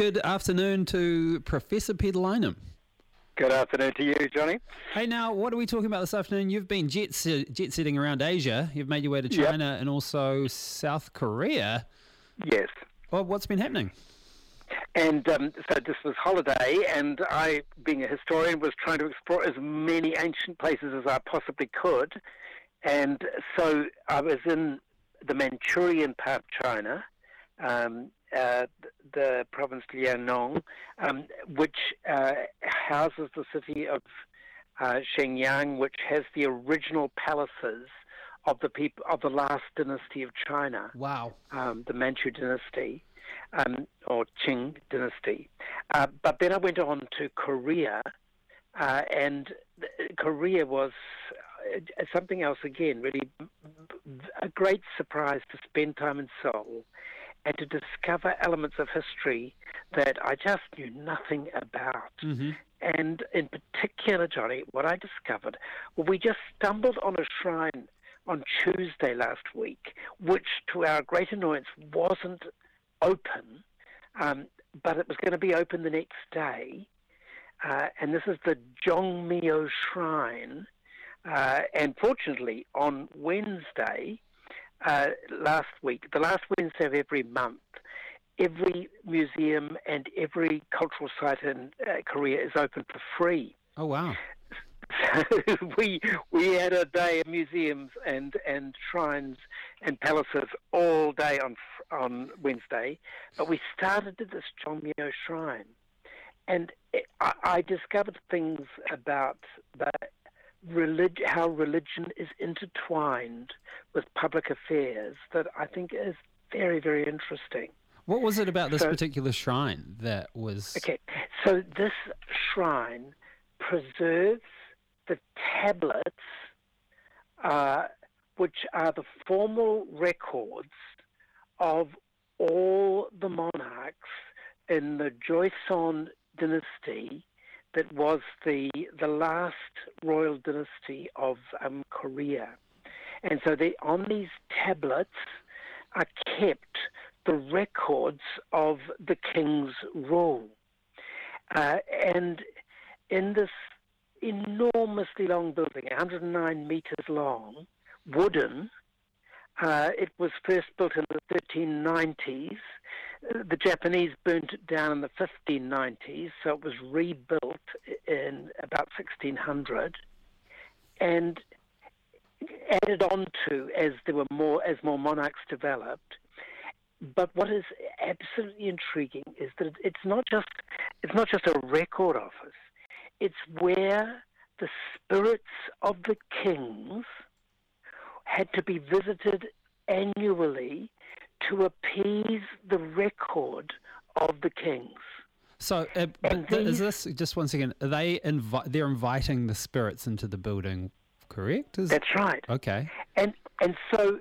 Good afternoon to Professor Peter Lineham. Good afternoon to you, Johnny. Hey, now, what are we talking about this afternoon? You've been jet, jet setting around Asia. You've made your way to China yep. and also South Korea. Yes. Well, what's been happening? And um, so this was holiday, and I, being a historian, was trying to explore as many ancient places as I possibly could. And so I was in the Manchurian part of China, um, uh, the province Liaoning, um, which uh, houses the city of uh, Shenyang, which has the original palaces of the people of the last dynasty of China. Wow. Um, the Manchu dynasty, um, or Qing dynasty. Uh, but then I went on to Korea, uh, and Korea was uh, something else again, really a great surprise to spend time in Seoul and to discover elements of history that I just knew nothing about. Mm-hmm. And in particular, Johnny, what I discovered, well, we just stumbled on a shrine on Tuesday last week, which to our great annoyance wasn't open, um, but it was going to be open the next day. Uh, and this is the Jongmyo Shrine. Uh, and fortunately, on Wednesday, uh, last week, the last Wednesday of every month, every museum and every cultural site in uh, Korea is open for free. Oh wow! So we we had a day of museums and, and shrines and palaces all day on on Wednesday, but we started at this Jongmyo shrine, and it, I, I discovered things about the relig- how religion is intertwined with public affairs that I think is very, very interesting. What was it about this so, particular shrine that was. Okay, so this shrine preserves the tablets, uh, which are the formal records of all the monarchs in the Joseon dynasty that was the the last royal dynasty of um, Korea, and so they, on these tablets are kept the records of the king's rule, uh, and in this enormously long building, 109 meters long, wooden. Uh, it was first built in the 1390s the Japanese burnt it down in the 1590s, so it was rebuilt in about 1600 and added on to as there were more as more monarchs developed. But what is absolutely intriguing is that it's not just it's not just a record office. It's where the spirits of the kings had to be visited annually to appease the record of the kings. So, uh, these, is this just one second? Are they invi- they're inviting the spirits into the building, correct? Is that's right. Okay. And and so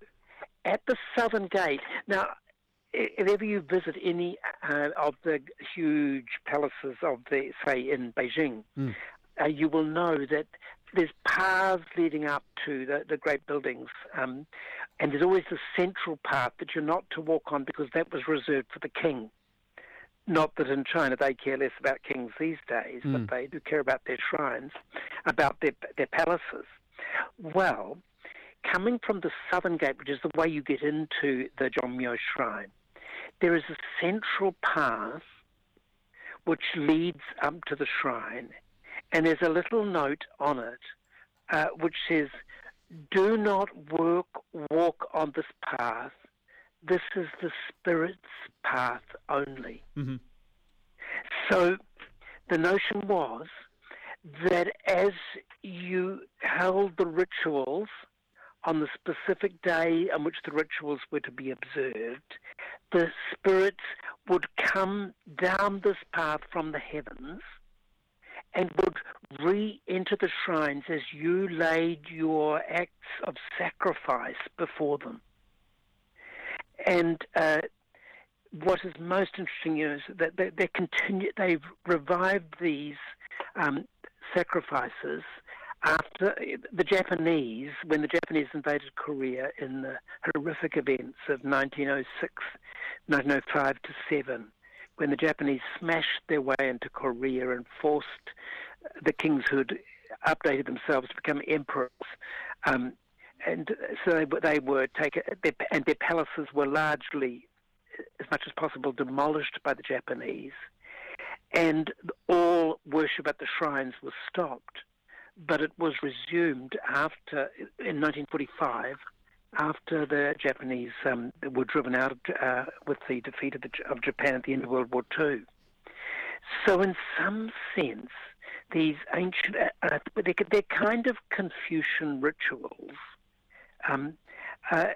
at the southern gate now. If ever you visit any uh, of the huge palaces of the, say, in Beijing, mm. uh, you will know that there's paths leading up to the, the great buildings, um, and there's always the central path that you're not to walk on because that was reserved for the king. Not that in China they care less about kings these days, mm. but hmm. they do care about their shrines, about their their palaces. Well, coming from the southern gate, which is the way you get into the Jongmyo Shrine, there is a central path which leads up to the shrine, and there's a little note on it uh, which says, "Do not work, walk on this path. This is the Spirit's path only." Mm-hmm. So, the notion was that as you held the rituals on the specific day on which the rituals were to be observed, the spirits would come down this path from the heavens and would re enter the shrines as you laid your acts of sacrifice before them. And uh, what is most interesting is that they, they continue, they've revived these um, sacrifices after the Japanese, when the Japanese invaded Korea in the horrific events of 1906, 1905 to 7 when the Japanese smashed their way into Korea and forced the kings who'd updated themselves to become emperors. Um, and so they, they were taken, and their palaces were largely, as much as possible, demolished by the Japanese. And all worship at the shrines was stopped. But it was resumed after, in 1945, after the Japanese um, were driven out of, uh, with the defeat of, the, of, Japan at the end of World War II. So, in some sense, these ancient, uh, uh they're, they're, kind of Confucian rituals, um, uh,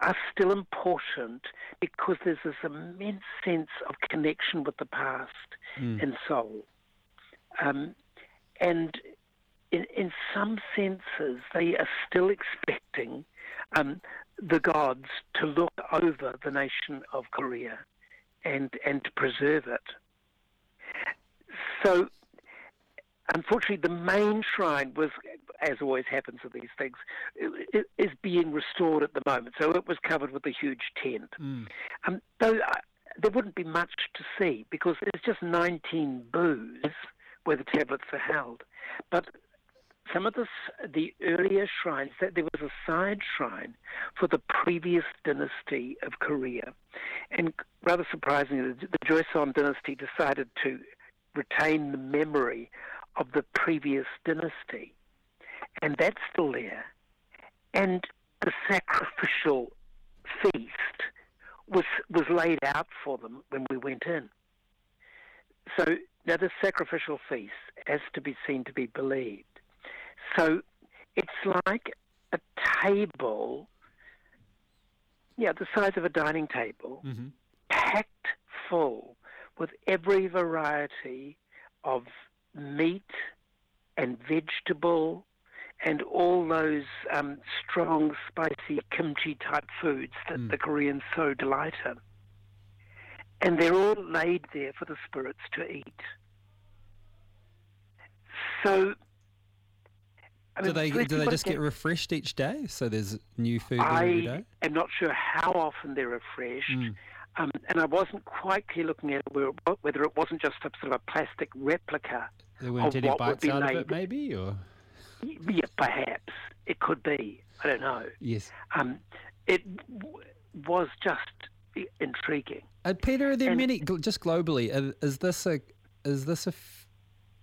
are still important because there's this immense sense of connection with the past mm. and soul. Um, and in, in some senses, they are still expecting um, the gods to look over the nation of Korea and and to preserve it. So, unfortunately, the main shrine was, as always happens with these things, is being restored at the moment. So it was covered with a huge tent. Mm. Um, though uh, there wouldn't be much to see because there's just 19 booths where the tablets are held, but some of the, the earlier shrines, there was a side shrine for the previous dynasty of Korea. And rather surprisingly, the, the Joseon dynasty decided to retain the memory of the previous dynasty. And that's still there. And the sacrificial feast was, was laid out for them when we went in. So now the sacrificial feast has to be seen to be believed. So it's like a table, yeah, the size of a dining table, mm-hmm. packed full with every variety of meat and vegetable and all those um, strong, spicy kimchi type foods that mm. the Koreans so delight in. And they're all laid there for the spirits to eat. So I mean, do they do they just get, refreshed each day? So there's new food every day. I am not sure how often they're refreshed, mm. um, and I wasn't quite clear looking at it whether it wasn't just a sort of a plastic replica. There weren't any bites out made. of it, maybe, or yeah, perhaps it could be. I don't know. Yes. Um, it w- was just intriguing. Uh, Peter, are there and, many just globally? Is this a is this a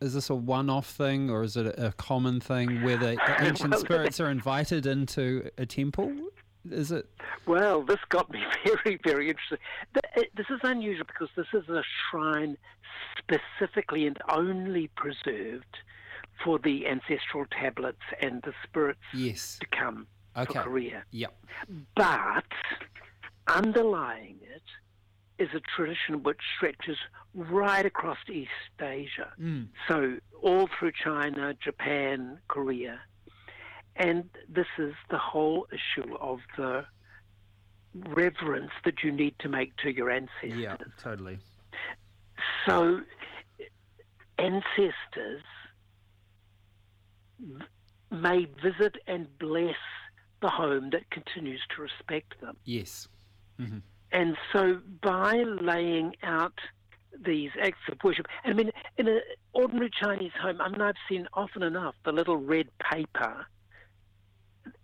is this a one-off thing or is it a, common thing where the, ancient well, spirits are invited into a temple? Is it? Well, this got me very, very interested. This is unusual because this is a shrine specifically and only preserved for the ancestral tablets and the spirits yes. to come okay. for Korea. Yep. But underlying it is a tradition which stretches right across East Asia. Mm. So, all through China, Japan, Korea. And this is the whole issue of the reverence that you need to make to your ancestors. Yeah, totally. So, ancestors may visit and bless the home that continues to respect them. Yes. Mm-hmm. And so by laying out these acts of worship, I mean, in an ordinary Chinese home, I mean, I've seen often enough the little red paper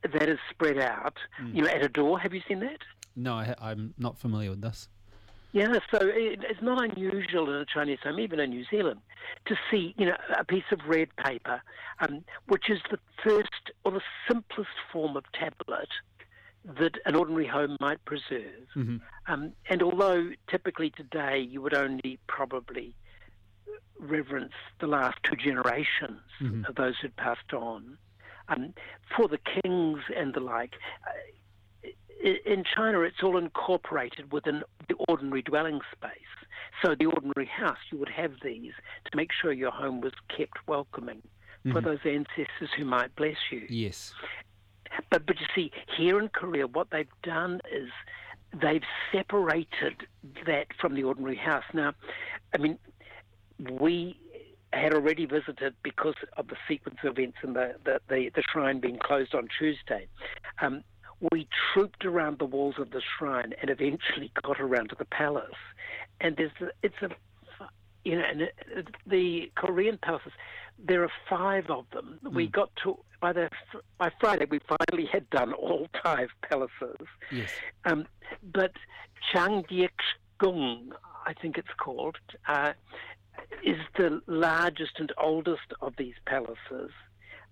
that is spread out, mm. you know, at a door. Have you seen that? No, I, am not familiar with this. Yeah, so it, it's not unusual in a Chinese home, even in New Zealand, to see, you know, a piece of red paper, um, which is the first or the simplest form of tablet that an ordinary home might preserve. Mm-hmm. Um, and although typically today you would only probably reverence the last two generations mm-hmm. of those who'd passed on, um, for the kings and the like, uh, in China it's all incorporated within the ordinary dwelling space. So the ordinary house, you would have these to make sure your home was kept welcoming mm-hmm. for those ancestors who might bless you. Yes. But but you see, here in Korea, what they've done is they've separated that from the ordinary house. Now, I mean, we had already visited because of the sequence of events and the the, the, the shrine being closed on Tuesday. Um, we trooped around the walls of the shrine and eventually got around to the palace. And there's it's a you know, and the Korean palaces, there are five of them. Mm. We got to by the by Friday. We finally had done all five palaces. Yes. Um, but Changdeokgung, I think it's called, uh, is the largest and oldest of these palaces.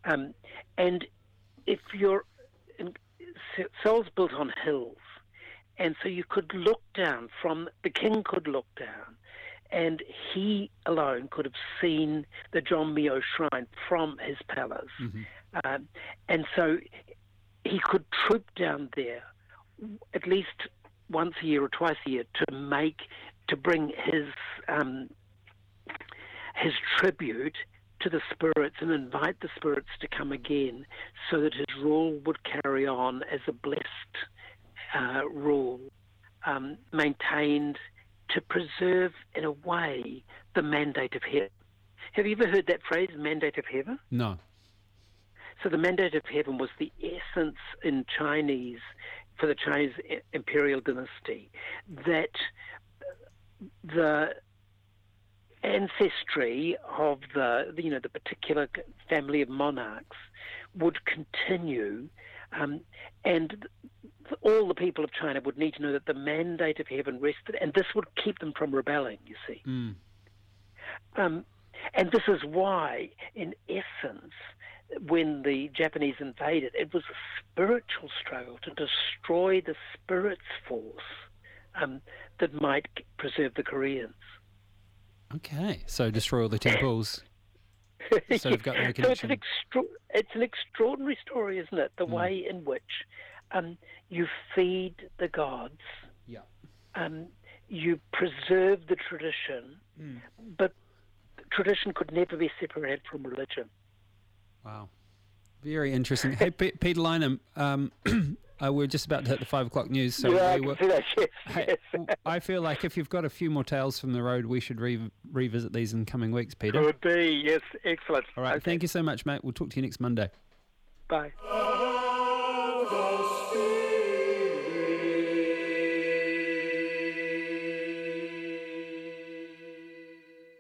Um, and if you're in, Seoul's built on hills, and so you could look down from the king could look down and he alone could have seen the John Jongmyo shrine from his palace. Mm-hmm. Um, and so he could troop down there at least once a year or twice a year to make, to bring his, um, his tribute to the spirits and invite the spirits to come again so that his rule would carry on as a blessed uh, rule, um, maintained to preserve, in a way, the mandate of heaven. Have you ever heard that phrase, mandate of heaven? No. So the mandate of heaven was the essence in Chinese, for the Chinese imperial dynasty, that the ancestry of the, you know, the particular family of monarchs would continue, um, and all the people of China would need to know that the mandate of heaven rested, and this would keep them from rebelling, you see. Mm. Um, and this is why, in essence, when the Japanese invaded, it was a spiritual struggle to destroy the spirit's force um, that might preserve the Koreans. Okay, so destroy all the temples. so got no connection. So it's an, extra- it's an extraordinary story, isn't it? The mm. way in which um, you feed the gods. Yeah. Um, you preserve the tradition, mm. but tradition could never be separated from religion. Wow. Very interesting. Hey, Peter Lineham, um, uh, we're just about to hit the five o'clock news. So yeah, we I, can see that. Yes, hey, yes. I feel like if you've got a few more tales from the road, we should re- revisit these in coming weeks, Peter. Could be, yes. Excellent. All right. Okay. Thank you so much, mate. We'll talk to you next Monday. Bye.